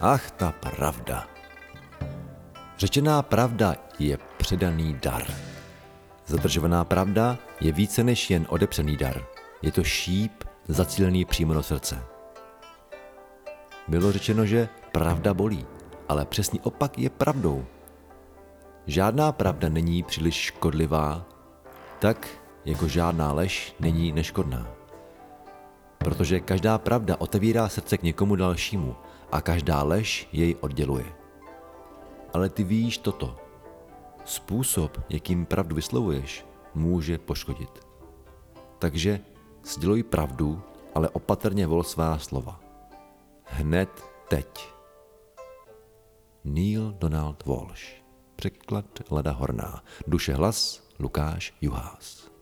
Ach, ta pravda. Řečená pravda je předaný dar. Zadržovaná pravda je více než jen odepřený dar. Je to šíp zacílený přímo do srdce. Bylo řečeno, že pravda bolí, ale přesný opak je pravdou. Žádná pravda není příliš škodlivá, tak jako žádná lež není neškodná. Protože každá pravda otevírá srdce k někomu dalšímu a každá lež jej odděluje. Ale ty víš toto. Způsob, jakým pravdu vyslovuješ, může poškodit. Takže sděluj pravdu, ale opatrně vol svá slova. Hned teď. Neil Donald Walsh Překlad Lada Horná. Duše hlas Lukáš Juhás.